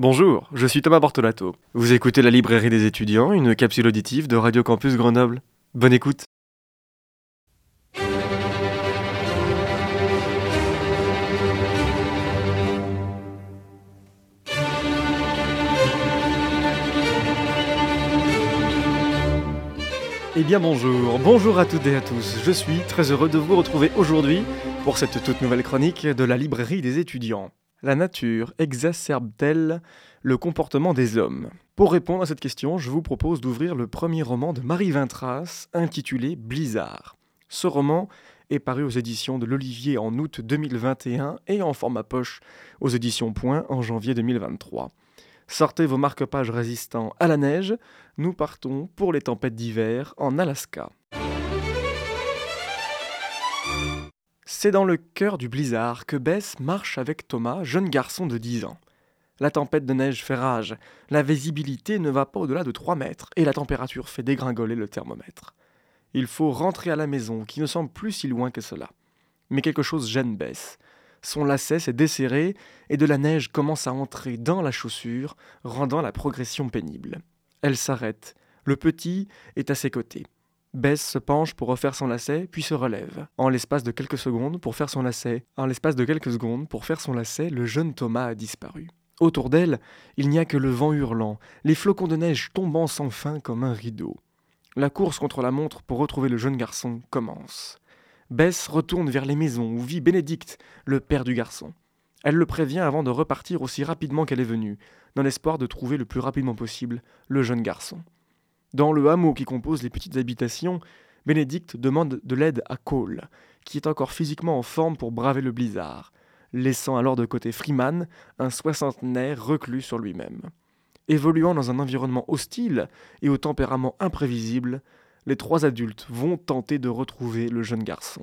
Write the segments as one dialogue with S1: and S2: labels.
S1: Bonjour, je suis Thomas Bortolato. Vous écoutez la librairie des étudiants, une capsule auditive de Radio Campus Grenoble. Bonne écoute. Eh bien bonjour, bonjour à toutes et à tous. Je suis très heureux de vous retrouver aujourd'hui pour cette toute nouvelle chronique de la librairie des étudiants. La nature exacerbe-t-elle le comportement des hommes? Pour répondre à cette question, je vous propose d'ouvrir le premier roman de Marie Vintras, intitulé Blizzard. Ce roman est paru aux éditions de l'Olivier en août 2021 et en format poche aux éditions Point en janvier 2023. Sortez vos marque-pages résistants à la neige, nous partons pour les tempêtes d'hiver en Alaska. C'est dans le cœur du blizzard que Bess marche avec Thomas, jeune garçon de 10 ans. La tempête de neige fait rage, la visibilité ne va pas au-delà de 3 mètres et la température fait dégringoler le thermomètre. Il faut rentrer à la maison, qui ne semble plus si loin que cela. Mais quelque chose gêne Bess. Son lacet s'est desserré et de la neige commence à entrer dans la chaussure, rendant la progression pénible. Elle s'arrête. Le petit est à ses côtés. Bess se penche pour refaire son lacet, puis se relève. En l'espace de quelques secondes pour faire son lacet, en l'espace de quelques secondes pour faire son lacet, le jeune Thomas a disparu. Autour d'elle, il n'y a que le vent hurlant, les flocons de neige tombant sans fin comme un rideau. La course contre la montre pour retrouver le jeune garçon commence. Bess retourne vers les maisons où vit Bénédicte, le père du garçon. Elle le prévient avant de repartir aussi rapidement qu'elle est venue, dans l'espoir de trouver le plus rapidement possible le jeune garçon. Dans le hameau qui compose les petites habitations, Bénédicte demande de l'aide à Cole, qui est encore physiquement en forme pour braver le blizzard, laissant alors de côté Freeman, un soixantenaire reclus sur lui-même. Évoluant dans un environnement hostile et au tempérament imprévisible, les trois adultes vont tenter de retrouver le jeune garçon.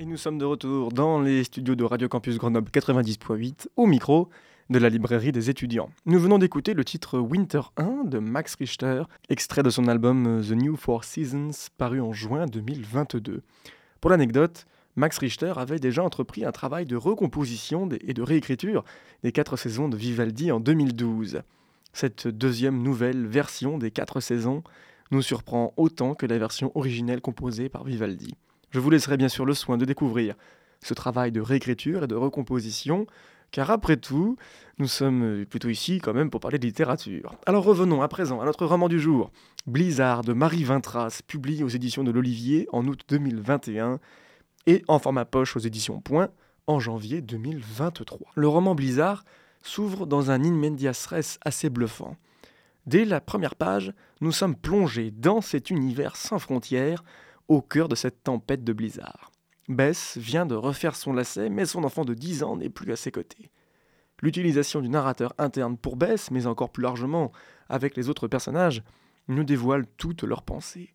S1: Et nous sommes de retour dans les studios de Radio Campus Grenoble 90.8 au micro de la librairie des étudiants. Nous venons d'écouter le titre Winter 1 de Max Richter, extrait de son album The New Four Seasons paru en juin 2022. Pour l'anecdote, Max Richter avait déjà entrepris un travail de recomposition et de réécriture des quatre saisons de Vivaldi en 2012. Cette deuxième nouvelle version des quatre saisons nous surprend autant que la version originelle composée par Vivaldi. Je vous laisserai bien sûr le soin de découvrir ce travail de réécriture et de recomposition, car après tout, nous sommes plutôt ici quand même pour parler de littérature. Alors revenons à présent à notre roman du jour, Blizzard de Marie Vintras, publié aux éditions de l'Olivier en août 2021 et en format poche aux éditions Point en janvier 2023. Le roman Blizzard s'ouvre dans un in medias res assez bluffant. Dès la première page, nous sommes plongés dans cet univers sans frontières au cœur de cette tempête de blizzard. Bess vient de refaire son lacet, mais son enfant de 10 ans n'est plus à ses côtés. L'utilisation du narrateur interne pour Bess, mais encore plus largement avec les autres personnages, nous dévoile toutes leurs pensées.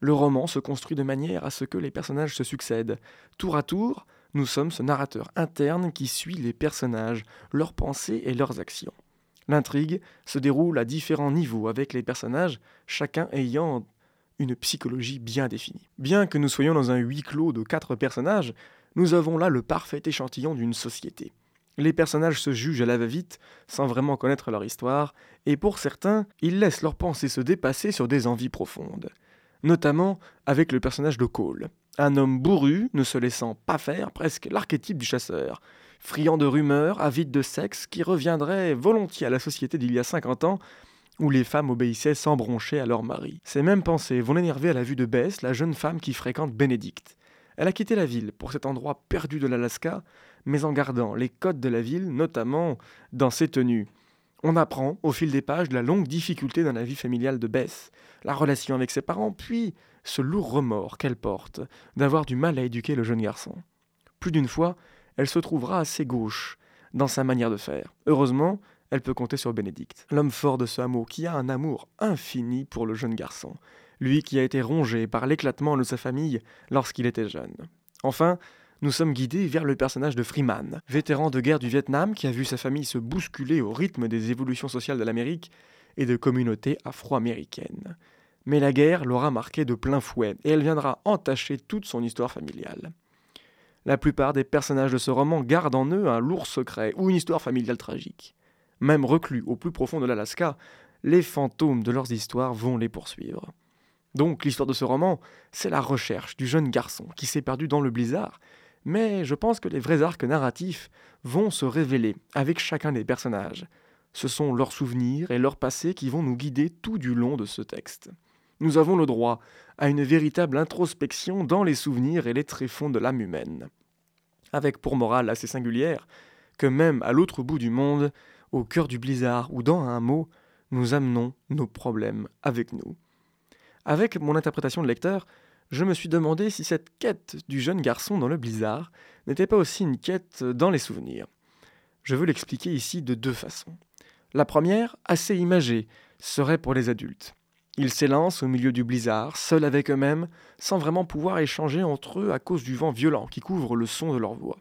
S1: Le roman se construit de manière à ce que les personnages se succèdent. Tour à tour, nous sommes ce narrateur interne qui suit les personnages, leurs pensées et leurs actions. L'intrigue se déroule à différents niveaux avec les personnages, chacun ayant une psychologie bien définie. Bien que nous soyons dans un huis clos de quatre personnages, nous avons là le parfait échantillon d'une société. Les personnages se jugent à la va-vite, sans vraiment connaître leur histoire, et pour certains, ils laissent leurs pensées se dépasser sur des envies profondes. Notamment avec le personnage de Cole, un homme bourru, ne se laissant pas faire, presque l'archétype du chasseur, friand de rumeurs, avide de sexe, qui reviendrait volontiers à la société d'il y a 50 ans, où les femmes obéissaient sans broncher à leur mari. Ces mêmes pensées vont l'énerver à la vue de Bess, la jeune femme qui fréquente Bénédicte. Elle a quitté la ville pour cet endroit perdu de l'Alaska, mais en gardant les codes de la ville, notamment dans ses tenues. On apprend au fil des pages la longue difficulté dans la vie familiale de Bess, la relation avec ses parents, puis ce lourd remords qu'elle porte d'avoir du mal à éduquer le jeune garçon. Plus d'une fois, elle se trouvera assez gauche dans sa manière de faire. Heureusement, elle peut compter sur Bénédicte, l'homme fort de ce hameau qui a un amour infini pour le jeune garçon, lui qui a été rongé par l'éclatement de sa famille lorsqu'il était jeune. Enfin, nous sommes guidés vers le personnage de Freeman, vétéran de guerre du Vietnam qui a vu sa famille se bousculer au rythme des évolutions sociales de l'Amérique et de communautés afro-américaines. Mais la guerre l'aura marqué de plein fouet et elle viendra entacher toute son histoire familiale. La plupart des personnages de ce roman gardent en eux un lourd secret ou une histoire familiale tragique. Même reclus au plus profond de l'Alaska, les fantômes de leurs histoires vont les poursuivre. Donc l'histoire de ce roman, c'est la recherche du jeune garçon qui s'est perdu dans le blizzard, mais je pense que les vrais arcs narratifs vont se révéler avec chacun des personnages. Ce sont leurs souvenirs et leur passé qui vont nous guider tout du long de ce texte. Nous avons le droit à une véritable introspection dans les souvenirs et les tréfonds de l'âme humaine. Avec pour morale assez singulière que même à l'autre bout du monde, au cœur du blizzard ou dans un mot, nous amenons nos problèmes avec nous. Avec mon interprétation de lecteur, je me suis demandé si cette quête du jeune garçon dans le blizzard n'était pas aussi une quête dans les souvenirs. Je veux l'expliquer ici de deux façons. La première, assez imagée, serait pour les adultes. Ils s'élancent au milieu du blizzard, seuls avec eux-mêmes, sans vraiment pouvoir échanger entre eux à cause du vent violent qui couvre le son de leur voix.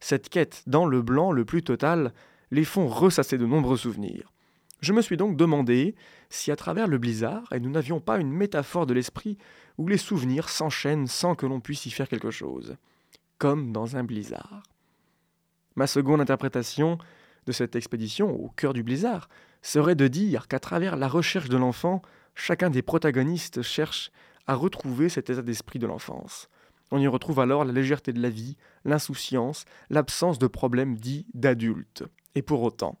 S1: Cette quête dans le blanc le plus total les font ressasser de nombreux souvenirs. Je me suis donc demandé si à travers le blizzard, et nous n'avions pas une métaphore de l'esprit où les souvenirs s'enchaînent sans que l'on puisse y faire quelque chose, comme dans un blizzard. Ma seconde interprétation de cette expédition au cœur du blizzard serait de dire qu'à travers la recherche de l'enfant, chacun des protagonistes cherche à retrouver cet état d'esprit de l'enfance. On y retrouve alors la légèreté de la vie, l'insouciance, l'absence de problèmes dits d'adultes. Et pour autant,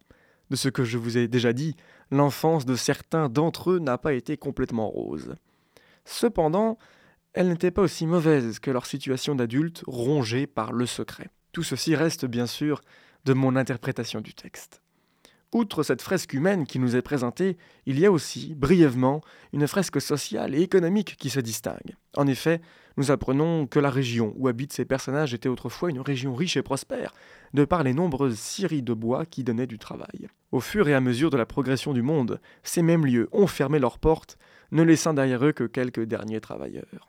S1: de ce que je vous ai déjà dit, l'enfance de certains d'entre eux n'a pas été complètement rose. Cependant, elle n'était pas aussi mauvaise que leur situation d'adulte rongée par le secret. Tout ceci reste bien sûr de mon interprétation du texte. Outre cette fresque humaine qui nous est présentée, il y a aussi, brièvement, une fresque sociale et économique qui se distingue. En effet, nous apprenons que la région où habitent ces personnages était autrefois une région riche et prospère, de par les nombreuses scieries de bois qui donnaient du travail. Au fur et à mesure de la progression du monde, ces mêmes lieux ont fermé leurs portes, ne laissant derrière eux que quelques derniers travailleurs.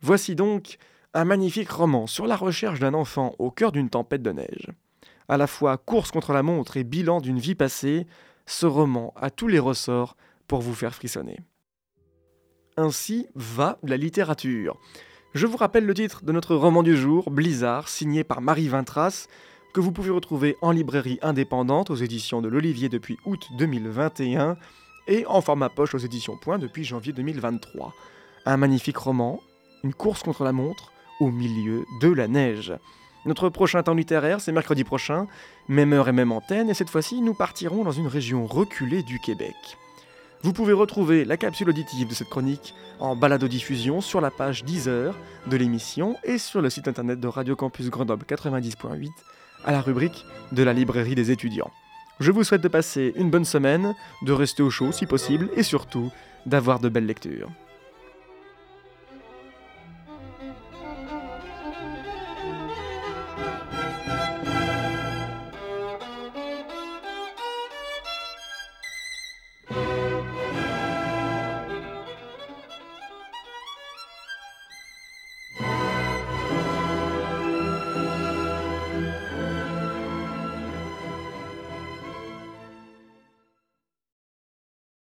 S1: Voici donc un magnifique roman sur la recherche d'un enfant au cœur d'une tempête de neige. À la fois course contre la montre et bilan d'une vie passée, ce roman a tous les ressorts pour vous faire frissonner. Ainsi va la littérature. Je vous rappelle le titre de notre roman du jour, Blizzard, signé par Marie Vintras, que vous pouvez retrouver en librairie indépendante aux éditions de l'Olivier depuis août 2021 et en format poche aux éditions Point depuis janvier 2023. Un magnifique roman, une course contre la montre au milieu de la neige. Notre prochain temps littéraire, c'est mercredi prochain, même heure et même antenne, et cette fois-ci, nous partirons dans une région reculée du Québec. Vous pouvez retrouver la capsule auditive de cette chronique en balado-diffusion sur la page 10 heures de l'émission et sur le site internet de Radio Campus Grenoble 90.8 à la rubrique de la librairie des étudiants. Je vous souhaite de passer une bonne semaine, de rester au chaud si possible et surtout d'avoir de belles lectures.